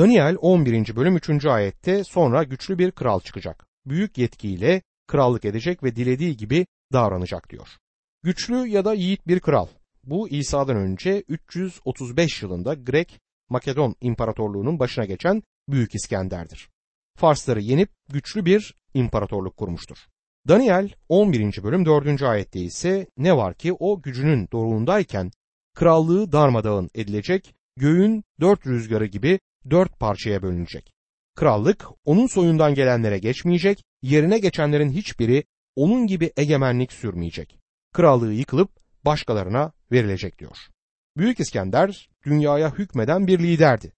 Daniel 11. bölüm 3. ayette sonra güçlü bir kral çıkacak. Büyük yetkiyle krallık edecek ve dilediği gibi davranacak diyor. Güçlü ya da yiğit bir kral. Bu İsa'dan önce 335 yılında Grek Makedon İmparatorluğu'nun başına geçen Büyük İskender'dir. Farsları yenip güçlü bir imparatorluk kurmuştur. Daniel 11. bölüm 4. ayette ise ne var ki o gücünün doruğundayken krallığı darmadağın edilecek, göğün dört rüzgarı gibi dört parçaya bölünecek. Krallık onun soyundan gelenlere geçmeyecek, yerine geçenlerin hiçbiri onun gibi egemenlik sürmeyecek. Krallığı yıkılıp başkalarına verilecek diyor. Büyük İskender dünyaya hükmeden bir liderdi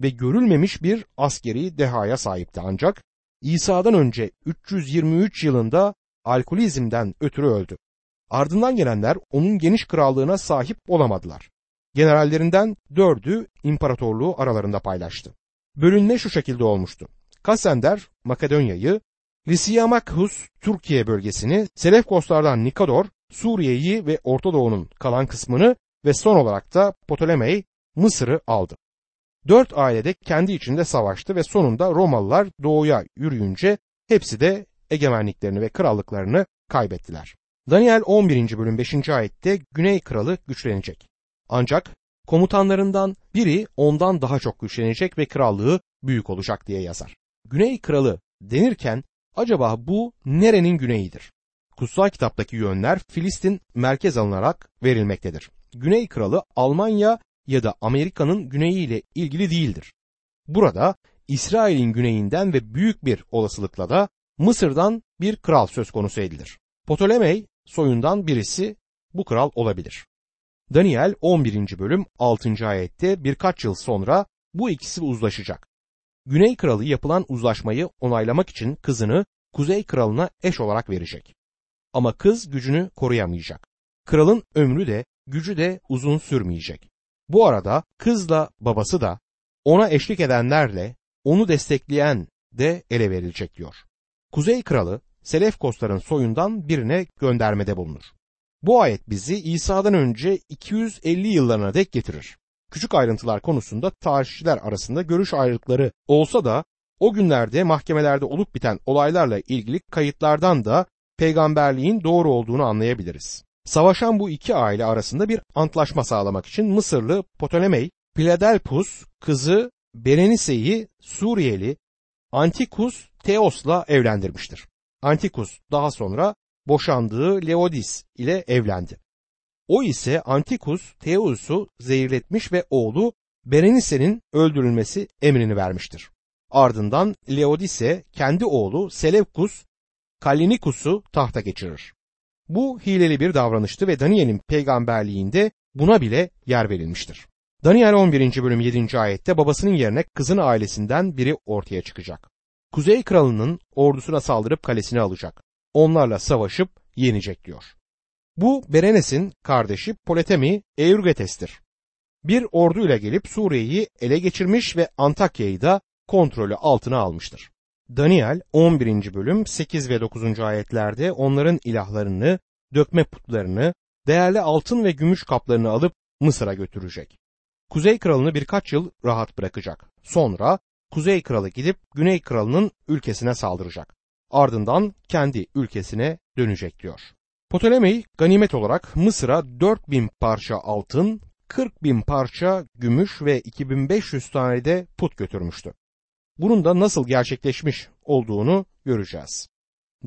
ve görülmemiş bir askeri dehaya sahipti ancak İsa'dan önce 323 yılında alkolizmden ötürü öldü. Ardından gelenler onun geniş krallığına sahip olamadılar. Generallerinden dördü imparatorluğu aralarında paylaştı. Bölünme şu şekilde olmuştu. Kasender Makedonya'yı, Lysiamakhus Türkiye bölgesini, Selefkoslardan Nikador Suriye'yi ve Orta Doğu'nun kalan kısmını ve son olarak da Ptolemey Mısır'ı aldı. Dört ailede kendi içinde savaştı ve sonunda Romalılar doğuya yürüyünce hepsi de egemenliklerini ve krallıklarını kaybettiler. Daniel 11. bölüm 5. ayette Güney kralı güçlenecek. Ancak komutanlarından biri ondan daha çok güçlenecek ve krallığı büyük olacak diye yazar. Güney kralı denirken acaba bu nerenin güneyidir? Kutsal kitaptaki yönler Filistin merkez alınarak verilmektedir. Güney kralı Almanya ya da Amerika'nın güneyiyle ilgili değildir. Burada İsrail'in güneyinden ve büyük bir olasılıkla da Mısır'dan bir kral söz konusu edilir. Ptolemey soyundan birisi bu kral olabilir. Daniel 11. bölüm 6. ayette birkaç yıl sonra bu ikisi uzlaşacak. Güney kralı yapılan uzlaşmayı onaylamak için kızını Kuzey kralına eş olarak verecek. Ama kız gücünü koruyamayacak. Kralın ömrü de gücü de uzun sürmeyecek. Bu arada kızla babası da ona eşlik edenlerle onu destekleyen de ele verilecek diyor. Kuzey kralı Selefkosların soyundan birine göndermede bulunur. Bu ayet bizi İsa'dan önce 250 yıllarına dek getirir. Küçük ayrıntılar konusunda tarihçiler arasında görüş ayrılıkları olsa da o günlerde mahkemelerde olup biten olaylarla ilgili kayıtlardan da peygamberliğin doğru olduğunu anlayabiliriz. Savaşan bu iki aile arasında bir antlaşma sağlamak için Mısırlı Ptolemey, Philadelphus kızı Berenice'yi Suriyeli Antikus Teos'la evlendirmiştir. Antikus daha sonra boşandığı Leodis ile evlendi. O ise Antikus Teos'u zehirletmiş ve oğlu Berenice'nin öldürülmesi emrini vermiştir. Ardından Leodise kendi oğlu Seleukus Kalinikus'u tahta geçirir. Bu hileli bir davranıştı ve Daniel'in peygamberliğinde buna bile yer verilmiştir. Daniel 11. bölüm 7. ayette babasının yerine kızın ailesinden biri ortaya çıkacak. Kuzey kralının ordusuna saldırıp kalesini alacak. Onlarla savaşıp yenecek diyor. Bu Berenes'in kardeşi Poletemi Eürgetes'tir. Bir orduyla gelip Suriye'yi ele geçirmiş ve Antakya'yı da kontrolü altına almıştır. Daniel 11. bölüm 8 ve 9. ayetlerde onların ilahlarını, dökme putlarını, değerli altın ve gümüş kaplarını alıp Mısır'a götürecek. Kuzey kralını birkaç yıl rahat bırakacak. Sonra Kuzey kralı gidip Güney kralının ülkesine saldıracak. Ardından kendi ülkesine dönecek diyor. Ptolemey ganimet olarak Mısır'a 4000 parça altın, 40 bin parça gümüş ve 2500 tane de put götürmüştü bunun da nasıl gerçekleşmiş olduğunu göreceğiz.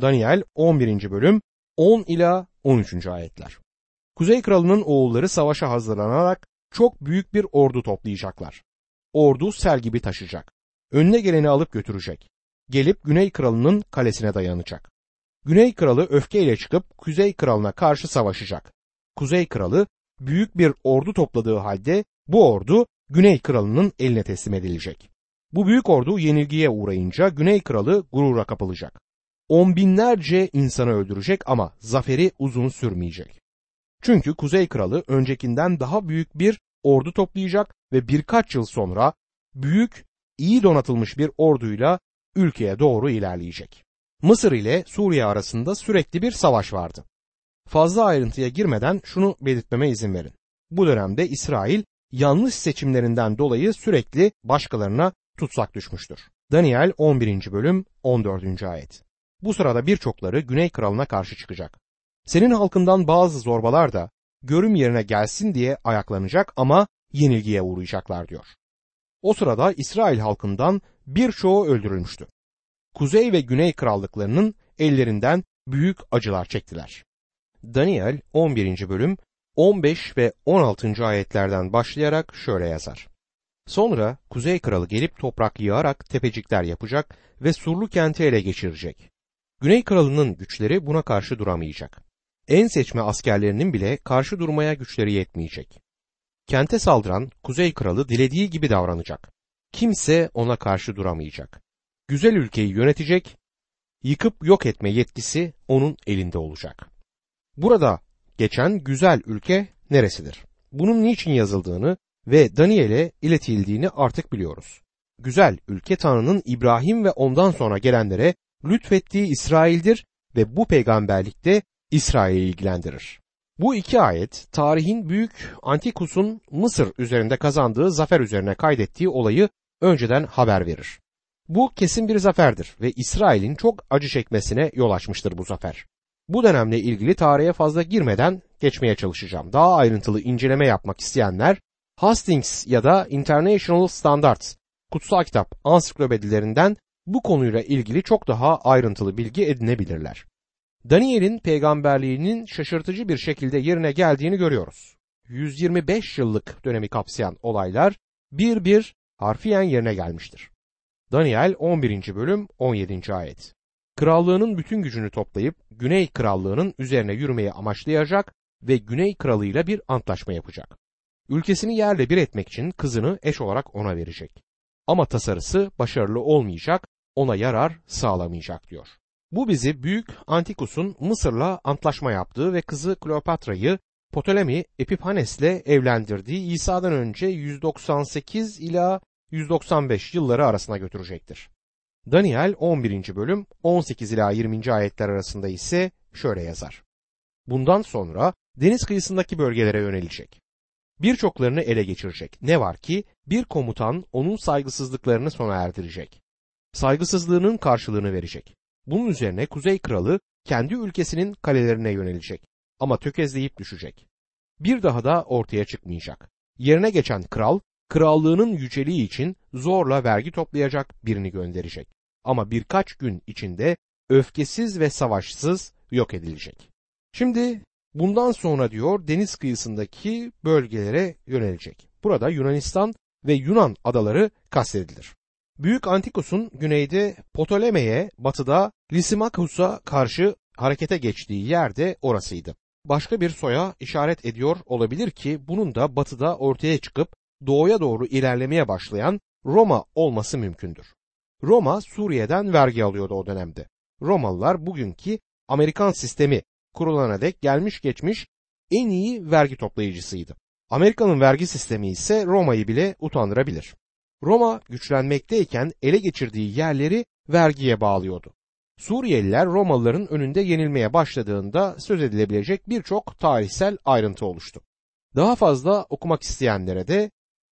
Daniel 11. bölüm 10 ila 13. ayetler. Kuzey kralının oğulları savaşa hazırlanarak çok büyük bir ordu toplayacaklar. Ordu sel gibi taşacak. Önüne geleni alıp götürecek. Gelip Güney kralının kalesine dayanacak. Güney kralı öfkeyle çıkıp Kuzey kralına karşı savaşacak. Kuzey kralı büyük bir ordu topladığı halde bu ordu Güney kralının eline teslim edilecek. Bu büyük ordu yenilgiye uğrayınca Güney Kralı gurura kapılacak. On binlerce insanı öldürecek ama zaferi uzun sürmeyecek. Çünkü Kuzey Kralı öncekinden daha büyük bir ordu toplayacak ve birkaç yıl sonra büyük, iyi donatılmış bir orduyla ülkeye doğru ilerleyecek. Mısır ile Suriye arasında sürekli bir savaş vardı. Fazla ayrıntıya girmeden şunu belirtmeme izin verin. Bu dönemde İsrail yanlış seçimlerinden dolayı sürekli başkalarına tutsak düşmüştür. Daniel 11. bölüm 14. ayet. Bu sırada birçokları Güney Kralı'na karşı çıkacak. Senin halkından bazı zorbalar da görüm yerine gelsin diye ayaklanacak ama yenilgiye uğrayacaklar diyor. O sırada İsrail halkından birçoğu öldürülmüştü. Kuzey ve Güney krallıklarının ellerinden büyük acılar çektiler. Daniel 11. bölüm 15 ve 16. ayetlerden başlayarak şöyle yazar. Sonra Kuzey Kralı gelip toprak yığarak tepecikler yapacak ve surlu kenti ele geçirecek. Güney Kralı'nın güçleri buna karşı duramayacak. En seçme askerlerinin bile karşı durmaya güçleri yetmeyecek. Kente saldıran Kuzey Kralı dilediği gibi davranacak. Kimse ona karşı duramayacak. Güzel ülkeyi yönetecek, yıkıp yok etme yetkisi onun elinde olacak. Burada geçen güzel ülke neresidir? Bunun niçin yazıldığını ve Daniel'e iletildiğini artık biliyoruz. Güzel ülke Tanrı'nın İbrahim ve ondan sonra gelenlere lütfettiği İsrail'dir ve bu peygamberlikte İsrail'i ilgilendirir. Bu iki ayet tarihin büyük Antikus'un Mısır üzerinde kazandığı zafer üzerine kaydettiği olayı önceden haber verir. Bu kesin bir zaferdir ve İsrail'in çok acı çekmesine yol açmıştır bu zafer. Bu dönemle ilgili tarihe fazla girmeden geçmeye çalışacağım. Daha ayrıntılı inceleme yapmak isteyenler Hastings ya da International Standards kutsal kitap ansiklopedilerinden bu konuyla ilgili çok daha ayrıntılı bilgi edinebilirler. Daniel'in peygamberliğinin şaşırtıcı bir şekilde yerine geldiğini görüyoruz. 125 yıllık dönemi kapsayan olaylar bir bir harfiyen yerine gelmiştir. Daniel 11. bölüm 17. ayet. Krallığının bütün gücünü toplayıp Güney Krallığının üzerine yürümeyi amaçlayacak ve Güney Kralı'yla bir antlaşma yapacak. Ülkesini yerle bir etmek için kızını eş olarak ona verecek. Ama tasarısı başarılı olmayacak, ona yarar sağlamayacak diyor. Bu bizi Büyük Antikus'un Mısır'la antlaşma yaptığı ve kızı Kleopatra'yı Ptolemy Epiphanes'le evlendirdiği İsa'dan önce 198 ila 195 yılları arasına götürecektir. Daniel 11. bölüm 18 ila 20. ayetler arasında ise şöyle yazar. Bundan sonra deniz kıyısındaki bölgelere yönelecek. Birçoklarını ele geçirecek. Ne var ki bir komutan onun saygısızlıklarını sona erdirecek. Saygısızlığının karşılığını verecek. Bunun üzerine Kuzey Kralı kendi ülkesinin kalelerine yönelecek ama tökezleyip düşecek. Bir daha da ortaya çıkmayacak. Yerine geçen kral krallığının yüceliği için zorla vergi toplayacak birini gönderecek. Ama birkaç gün içinde öfkesiz ve savaşsız yok edilecek. Şimdi bundan sonra diyor deniz kıyısındaki bölgelere yönelecek. Burada Yunanistan ve Yunan adaları kastedilir. Büyük Antikus'un güneyde Ptolemai'ye, batıda Lysimachus'a karşı harekete geçtiği yer de orasıydı. Başka bir soya işaret ediyor olabilir ki bunun da batıda ortaya çıkıp doğuya doğru ilerlemeye başlayan Roma olması mümkündür. Roma Suriye'den vergi alıyordu o dönemde. Romalılar bugünkü Amerikan sistemi kurulana dek gelmiş geçmiş en iyi vergi toplayıcısıydı. Amerika'nın vergi sistemi ise Roma'yı bile utandırabilir. Roma güçlenmekteyken ele geçirdiği yerleri vergiye bağlıyordu. Suriyeliler Romalıların önünde yenilmeye başladığında söz edilebilecek birçok tarihsel ayrıntı oluştu. Daha fazla okumak isteyenlere de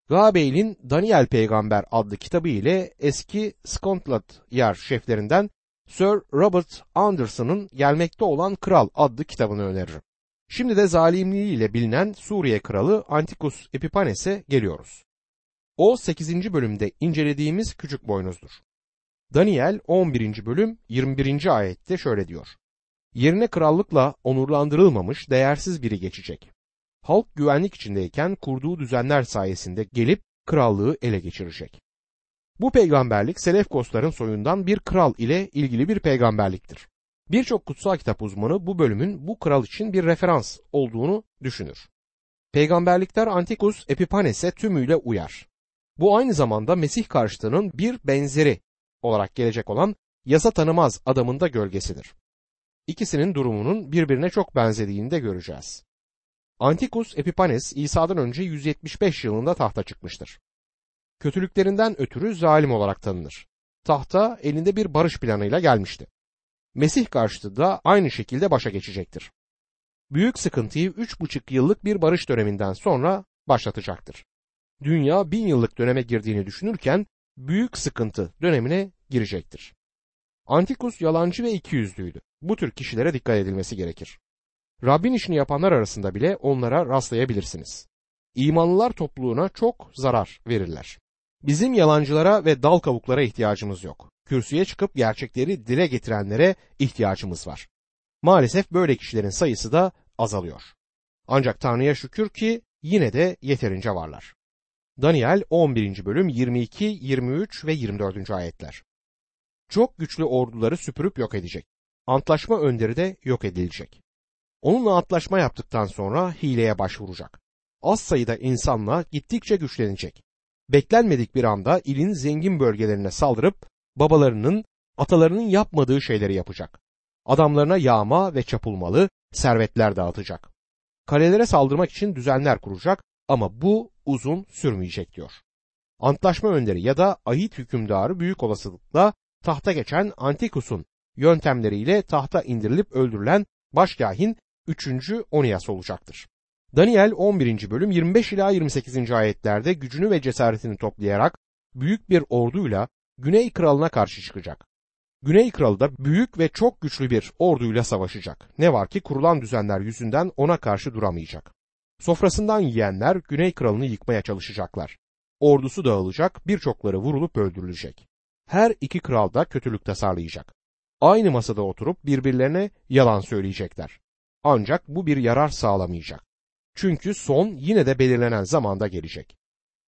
Gabeil'in Daniel Peygamber adlı kitabı ile eski Scotland Yard şeflerinden Sir Robert Anderson'ın Gelmekte olan Kral adlı kitabını öneririm. Şimdi de zalimliğiyle bilinen Suriye kralı Antikus Epiphanes'e geliyoruz. O 8. bölümde incelediğimiz küçük boynuzdur. Daniel 11. bölüm 21. ayette şöyle diyor. Yerine krallıkla onurlandırılmamış değersiz biri geçecek. Halk güvenlik içindeyken kurduğu düzenler sayesinde gelip krallığı ele geçirecek. Bu peygamberlik Selefkosların soyundan bir kral ile ilgili bir peygamberliktir. Birçok kutsal kitap uzmanı bu bölümün bu kral için bir referans olduğunu düşünür. Peygamberlikler Antikus Epiphanes'e tümüyle uyar. Bu aynı zamanda Mesih karşıtının bir benzeri olarak gelecek olan yasa tanımaz adamın da gölgesidir. İkisinin durumunun birbirine çok benzediğini de göreceğiz. Antikus Epiphanes İsa'dan önce 175 yılında tahta çıkmıştır. Kötülüklerinden ötürü zalim olarak tanınır. Tahta elinde bir barış planıyla gelmişti. Mesih karşıtı da aynı şekilde başa geçecektir. Büyük sıkıntıyı üç buçuk yıllık bir barış döneminden sonra başlatacaktır. Dünya bin yıllık döneme girdiğini düşünürken büyük sıkıntı dönemine girecektir. Antikus yalancı ve ikiyüzlüydü. Bu tür kişilere dikkat edilmesi gerekir. Rabbin işini yapanlar arasında bile onlara rastlayabilirsiniz. İmanlılar topluluğuna çok zarar verirler. Bizim yalancılara ve dal kavuklara ihtiyacımız yok. Kürsüye çıkıp gerçekleri dile getirenlere ihtiyacımız var. Maalesef böyle kişilerin sayısı da azalıyor. Ancak Tanrı'ya şükür ki yine de yeterince varlar. Daniel 11. bölüm 22, 23 ve 24. ayetler. Çok güçlü orduları süpürüp yok edecek. Antlaşma önderi de yok edilecek. Onunla antlaşma yaptıktan sonra hileye başvuracak. Az sayıda insanla gittikçe güçlenecek. Beklenmedik bir anda ilin zengin bölgelerine saldırıp babalarının, atalarının yapmadığı şeyleri yapacak. Adamlarına yağma ve çapulmalı servetler dağıtacak. Kalelere saldırmak için düzenler kuracak ama bu uzun sürmeyecek diyor. Antlaşma önderi ya da ahit hükümdarı büyük olasılıkla tahta geçen Antikus'un yöntemleriyle tahta indirilip öldürülen başkahin 3. Onias olacaktır. Daniel 11. bölüm 25 ila 28. ayetlerde gücünü ve cesaretini toplayarak büyük bir orduyla Güney kralına karşı çıkacak. Güney kralı da büyük ve çok güçlü bir orduyla savaşacak. Ne var ki kurulan düzenler yüzünden ona karşı duramayacak. Sofrasından yiyenler Güney kralını yıkmaya çalışacaklar. Ordusu dağılacak, birçokları vurulup öldürülecek. Her iki kral da kötülük tasarlayacak. Aynı masada oturup birbirlerine yalan söyleyecekler. Ancak bu bir yarar sağlamayacak. Çünkü son yine de belirlenen zamanda gelecek.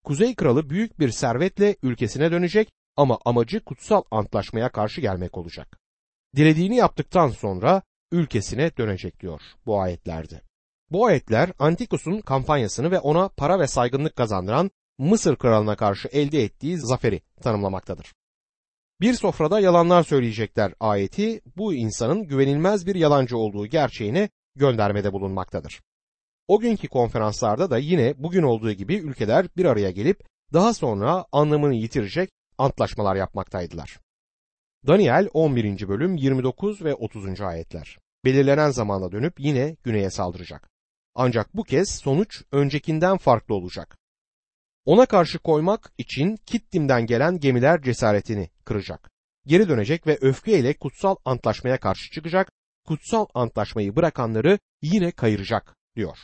Kuzey kralı büyük bir servetle ülkesine dönecek ama amacı kutsal antlaşmaya karşı gelmek olacak. Dilediğini yaptıktan sonra ülkesine dönecek diyor bu ayetlerde. Bu ayetler Antikus'un kampanyasını ve ona para ve saygınlık kazandıran Mısır kralına karşı elde ettiği zaferi tanımlamaktadır. Bir sofrada yalanlar söyleyecekler ayeti bu insanın güvenilmez bir yalancı olduğu gerçeğini göndermede bulunmaktadır. O günkü konferanslarda da yine bugün olduğu gibi ülkeler bir araya gelip daha sonra anlamını yitirecek antlaşmalar yapmaktaydılar. Daniel 11. bölüm 29 ve 30. ayetler. Belirlenen zamana dönüp yine güneye saldıracak. Ancak bu kez sonuç öncekinden farklı olacak. Ona karşı koymak için Kittim'den gelen gemiler cesaretini kıracak. Geri dönecek ve öfkeyle kutsal antlaşmaya karşı çıkacak, kutsal antlaşmayı bırakanları yine kayıracak diyor.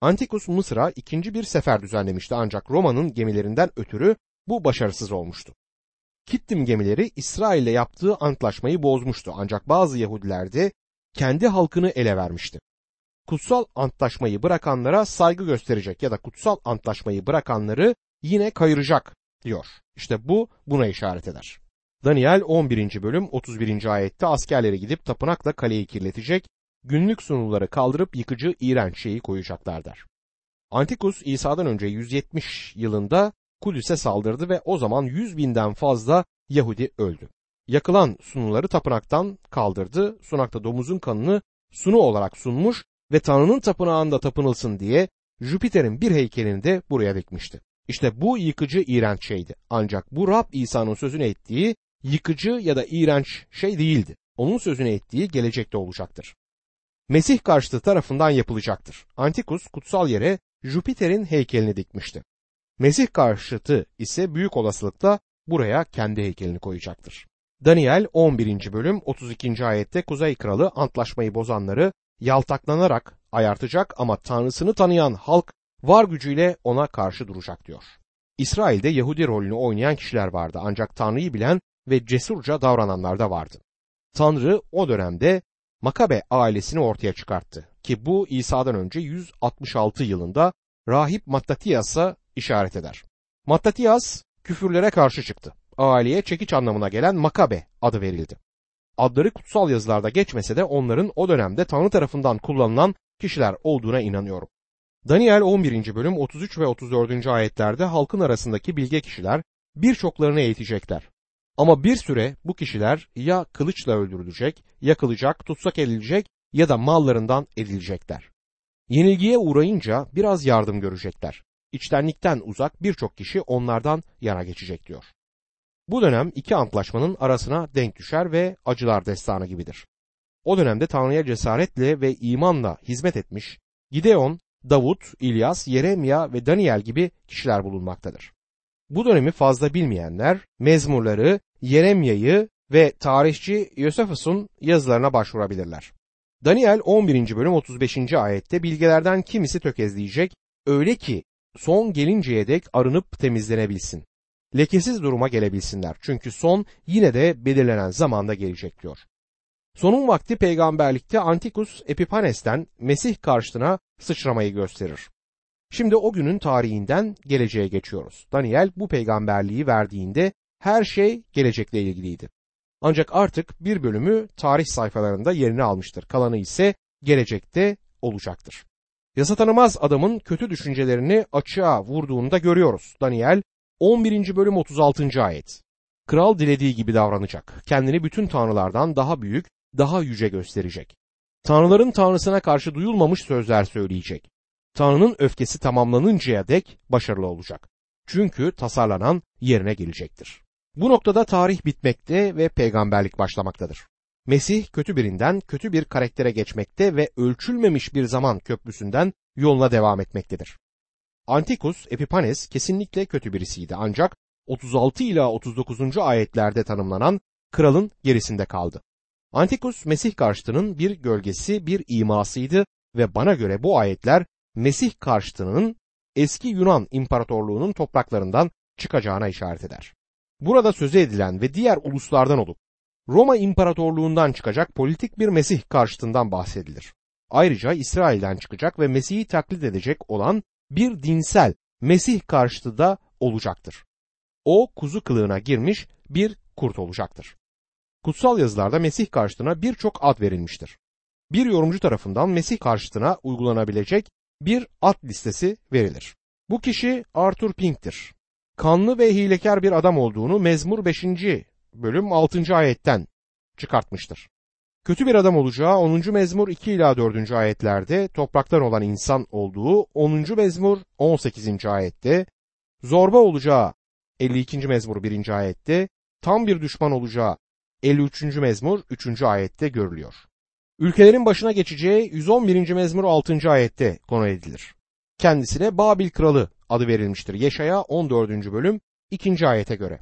Antikus Mısır'a ikinci bir sefer düzenlemişti ancak Roma'nın gemilerinden ötürü bu başarısız olmuştu. Kittim gemileri İsrail'le yaptığı antlaşmayı bozmuştu ancak bazı Yahudiler de kendi halkını ele vermişti. Kutsal antlaşmayı bırakanlara saygı gösterecek ya da kutsal antlaşmayı bırakanları yine kayıracak diyor. İşte bu buna işaret eder. Daniel 11. bölüm 31. ayette askerleri gidip tapınakla kaleyi kirletecek, günlük sunuları kaldırıp yıkıcı iğrenç şeyi koyacaklar der. Antikus İsa'dan önce 170 yılında Kudüs'e saldırdı ve o zaman 100 binden fazla Yahudi öldü. Yakılan sunuları tapınaktan kaldırdı, sunakta domuzun kanını sunu olarak sunmuş ve Tanrı'nın tapınağında tapınılsın diye Jüpiter'in bir heykelini de buraya dikmişti. İşte bu yıkıcı iğrenç şeydi. Ancak bu Rab İsa'nın sözünü ettiği yıkıcı ya da iğrenç şey değildi. Onun sözünü ettiği gelecekte olacaktır. Mesih karşıtı tarafından yapılacaktır. Antikus kutsal yere Jüpiter'in heykelini dikmişti. Mesih karşıtı ise büyük olasılıkla buraya kendi heykelini koyacaktır. Daniel 11. bölüm 32. ayette Kuzey Kralı antlaşmayı bozanları yaltaklanarak ayartacak ama Tanrısını tanıyan halk var gücüyle ona karşı duracak diyor. İsrail'de Yahudi rolünü oynayan kişiler vardı ancak Tanrı'yı bilen ve cesurca davrananlar da vardı. Tanrı o dönemde Makabe ailesini ortaya çıkarttı ki bu İsa'dan önce 166 yılında rahip Mattatiyas'a işaret eder. Mattatiyas küfürlere karşı çıktı. Aileye çekiç anlamına gelen Makabe adı verildi. Adları kutsal yazılarda geçmese de onların o dönemde Tanrı tarafından kullanılan kişiler olduğuna inanıyorum. Daniel 11. bölüm 33 ve 34. ayetlerde halkın arasındaki bilge kişiler birçoklarını eğitecekler. Ama bir süre bu kişiler ya kılıçla öldürülecek, yakılacak, tutsak edilecek ya da mallarından edilecekler. Yenilgiye uğrayınca biraz yardım görecekler. İçtenlikten uzak birçok kişi onlardan yana geçecek diyor. Bu dönem iki antlaşmanın arasına denk düşer ve acılar destanı gibidir. O dönemde Tanrı'ya cesaretle ve imanla hizmet etmiş Gideon, Davut, İlyas, Yeremya ve Daniel gibi kişiler bulunmaktadır. Bu dönemi fazla bilmeyenler mezmurları, Yeremya'yı ve tarihçi Yosefus'un yazılarına başvurabilirler. Daniel 11. bölüm 35. ayette bilgelerden kimisi tökezleyecek, öyle ki son gelinceye dek arınıp temizlenebilsin. Lekesiz duruma gelebilsinler. Çünkü son yine de belirlenen zamanda gelecek diyor. Sonun vakti peygamberlikte Antikus Epipanes'ten Mesih karşıtına sıçramayı gösterir. Şimdi o günün tarihinden geleceğe geçiyoruz. Daniel bu peygamberliği verdiğinde her şey gelecekle ilgiliydi. Ancak artık bir bölümü tarih sayfalarında yerini almıştır. Kalanı ise gelecekte olacaktır. Yasa tanımaz adamın kötü düşüncelerini açığa vurduğunu da görüyoruz. Daniel 11. bölüm 36. ayet. Kral dilediği gibi davranacak. Kendini bütün tanrılardan daha büyük, daha yüce gösterecek. Tanrıların tanrısına karşı duyulmamış sözler söyleyecek. Tanrı'nın öfkesi tamamlanıncaya dek başarılı olacak. Çünkü tasarlanan yerine gelecektir. Bu noktada tarih bitmekte ve peygamberlik başlamaktadır. Mesih kötü birinden kötü bir karaktere geçmekte ve ölçülmemiş bir zaman köprüsünden yoluna devam etmektedir. Antikus Epipanes kesinlikle kötü birisiydi ancak 36 ila 39. ayetlerde tanımlanan kralın gerisinde kaldı. Antikus Mesih karşıtının bir gölgesi, bir imasıydı ve bana göre bu ayetler Mesih karşıtının eski Yunan İmparatorluğu'nun topraklarından çıkacağına işaret eder. Burada söze edilen ve diğer uluslardan olup Roma İmparatorluğundan çıkacak politik bir Mesih karşıtından bahsedilir. Ayrıca İsrail'den çıkacak ve Mesih'i taklit edecek olan bir dinsel Mesih karşıtı da olacaktır. O kuzu kılığına girmiş bir kurt olacaktır. Kutsal yazılarda Mesih karşıtına birçok ad verilmiştir. Bir yorumcu tarafından Mesih karşıtına uygulanabilecek bir ad listesi verilir. Bu kişi Arthur Pink'tir. Kanlı ve hilekar bir adam olduğunu Mezmur 5. bölüm 6. ayetten çıkartmıştır. Kötü bir adam olacağı 10. mezmur 2 ila 4. ayetlerde topraktan olan insan olduğu 10. mezmur 18. ayette zorba olacağı 52. mezmur 1. ayette tam bir düşman olacağı 53. mezmur 3. ayette görülüyor. Ülkelerin başına geçeceği 111. mezmur 6. ayette konu edilir. Kendisine Babil kralı adı verilmiştir. Yeşaya 14. bölüm 2. ayete göre.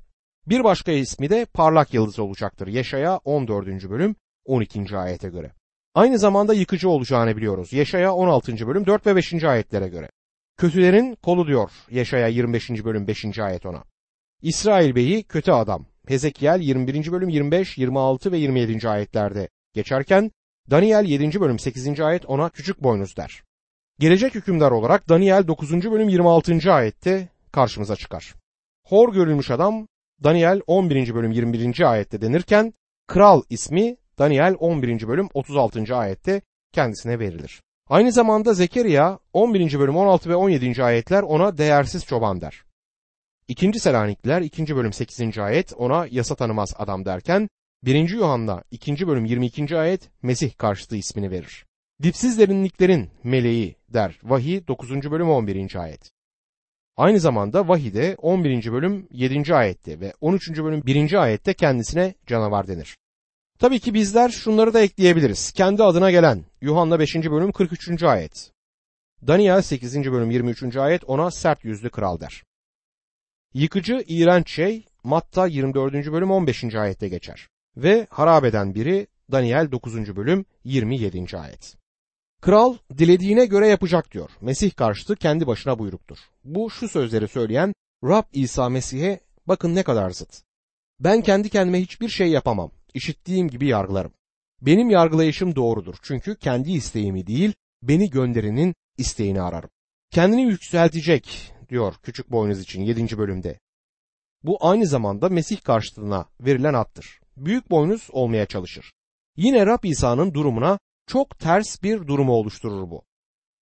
Bir başka ismi de parlak yıldız olacaktır. Yeşaya 14. bölüm 12. ayete göre. Aynı zamanda yıkıcı olacağını biliyoruz. Yeşaya 16. bölüm 4 ve 5. ayetlere göre. Kötülerin kolu diyor Yeşaya 25. bölüm 5. ayet ona. İsrail Bey'i kötü adam. Hezekiel 21. bölüm 25, 26 ve 27. ayetlerde geçerken Daniel 7. bölüm 8. ayet ona küçük boynuz der. Gelecek hükümdar olarak Daniel 9. bölüm 26. ayette karşımıza çıkar. Hor görülmüş adam Daniel 11. bölüm 21. ayette denirken kral ismi Daniel 11. bölüm 36. ayette kendisine verilir. Aynı zamanda Zekeriya 11. bölüm 16 ve 17. ayetler ona değersiz çoban der. İkinci Selanikliler 2. bölüm 8. ayet ona yasa tanımaz adam derken 1. Yuhanna 2. bölüm 22. ayet Mesih karşıtı ismini verir. Dipsiz derinliklerin meleği der Vahiy 9. bölüm 11. ayet. Aynı zamanda Vahide 11. bölüm 7. ayette ve 13. bölüm 1. ayette kendisine canavar denir. Tabii ki bizler şunları da ekleyebiliriz. Kendi adına gelen Yuhanna 5. bölüm 43. ayet. Daniel 8. bölüm 23. ayet ona sert yüzlü kral der. Yıkıcı, iğrenç şey Matta 24. bölüm 15. ayette geçer. Ve harabeden biri Daniel 9. bölüm 27. ayet. Kral dilediğine göre yapacak diyor. Mesih karşıtı kendi başına buyruktur. Bu şu sözleri söyleyen Rab İsa Mesih'e bakın ne kadar zıt. Ben kendi kendime hiçbir şey yapamam. İşittiğim gibi yargılarım. Benim yargılayışım doğrudur. Çünkü kendi isteğimi değil, beni gönderenin isteğini ararım. Kendini yükseltecek diyor küçük boynuz için 7. bölümde. Bu aynı zamanda Mesih karşıtına verilen attır. Büyük boynuz olmaya çalışır. Yine Rab İsa'nın durumuna çok ters bir durumu oluşturur bu.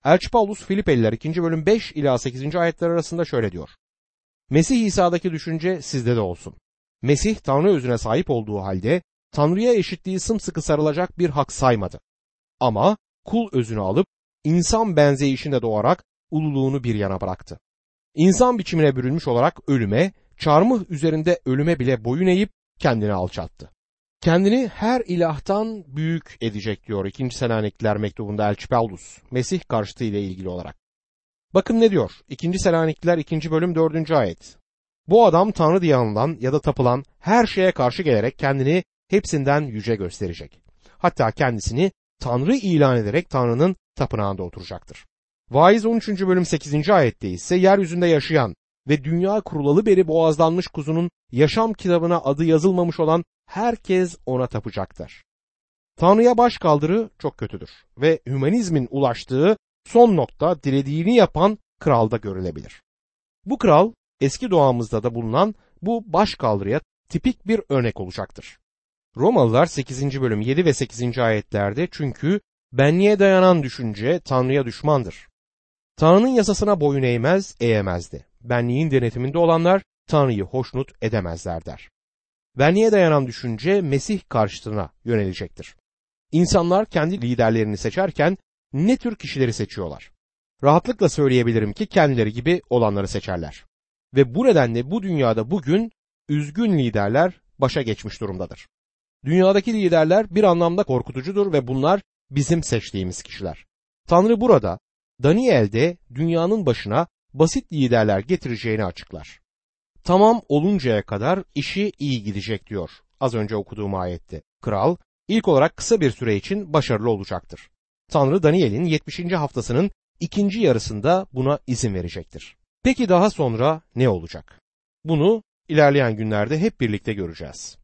Elçi Paulus Filipeliler 2. bölüm 5 ila 8. ayetler arasında şöyle diyor. Mesih İsa'daki düşünce sizde de olsun. Mesih Tanrı özüne sahip olduğu halde Tanrı'ya eşitliği sımsıkı sarılacak bir hak saymadı. Ama kul özünü alıp insan benzeyişinde doğarak ululuğunu bir yana bıraktı. İnsan biçimine bürünmüş olarak ölüme, çarmıh üzerinde ölüme bile boyun eğip kendini alçalttı. Kendini her ilahtan büyük edecek diyor 2. Selanikliler mektubunda Elçi Paulus, Mesih karşıtı ile ilgili olarak. Bakın ne diyor 2. Selanikliler 2. bölüm 4. ayet. Bu adam Tanrı diye anılan ya da tapılan her şeye karşı gelerek kendini hepsinden yüce gösterecek. Hatta kendisini Tanrı ilan ederek Tanrı'nın tapınağında oturacaktır. Vaiz 13. bölüm 8. ayette ise yeryüzünde yaşayan ve dünya kurulalı beri boğazlanmış kuzunun yaşam kitabına adı yazılmamış olan herkes ona tapacaktır. Tanrı'ya baş kaldırı çok kötüdür ve hümanizmin ulaştığı son nokta dilediğini yapan kralda görülebilir. Bu kral eski doğamızda da bulunan bu baş kaldırıya tipik bir örnek olacaktır. Romalılar 8. bölüm 7 ve 8. ayetlerde çünkü benliğe dayanan düşünce Tanrı'ya düşmandır. Tanrı'nın yasasına boyun eğmez, eğemezdi. Benliğin denetiminde olanlar Tanrı'yı hoşnut edemezler der. Benliğe dayanan düşünce Mesih karşıtına yönelecektir. İnsanlar kendi liderlerini seçerken ne tür kişileri seçiyorlar? Rahatlıkla söyleyebilirim ki kendileri gibi olanları seçerler. Ve bu nedenle bu dünyada bugün üzgün liderler başa geçmiş durumdadır. Dünyadaki liderler bir anlamda korkutucudur ve bunlar bizim seçtiğimiz kişiler. Tanrı burada Daniel'de dünyanın başına basit liderler getireceğini açıklar. Tamam oluncaya kadar işi iyi gidecek diyor az önce okuduğum ayette. Kral ilk olarak kısa bir süre için başarılı olacaktır. Tanrı Daniel'in 70. haftasının ikinci yarısında buna izin verecektir. Peki daha sonra ne olacak? Bunu ilerleyen günlerde hep birlikte göreceğiz.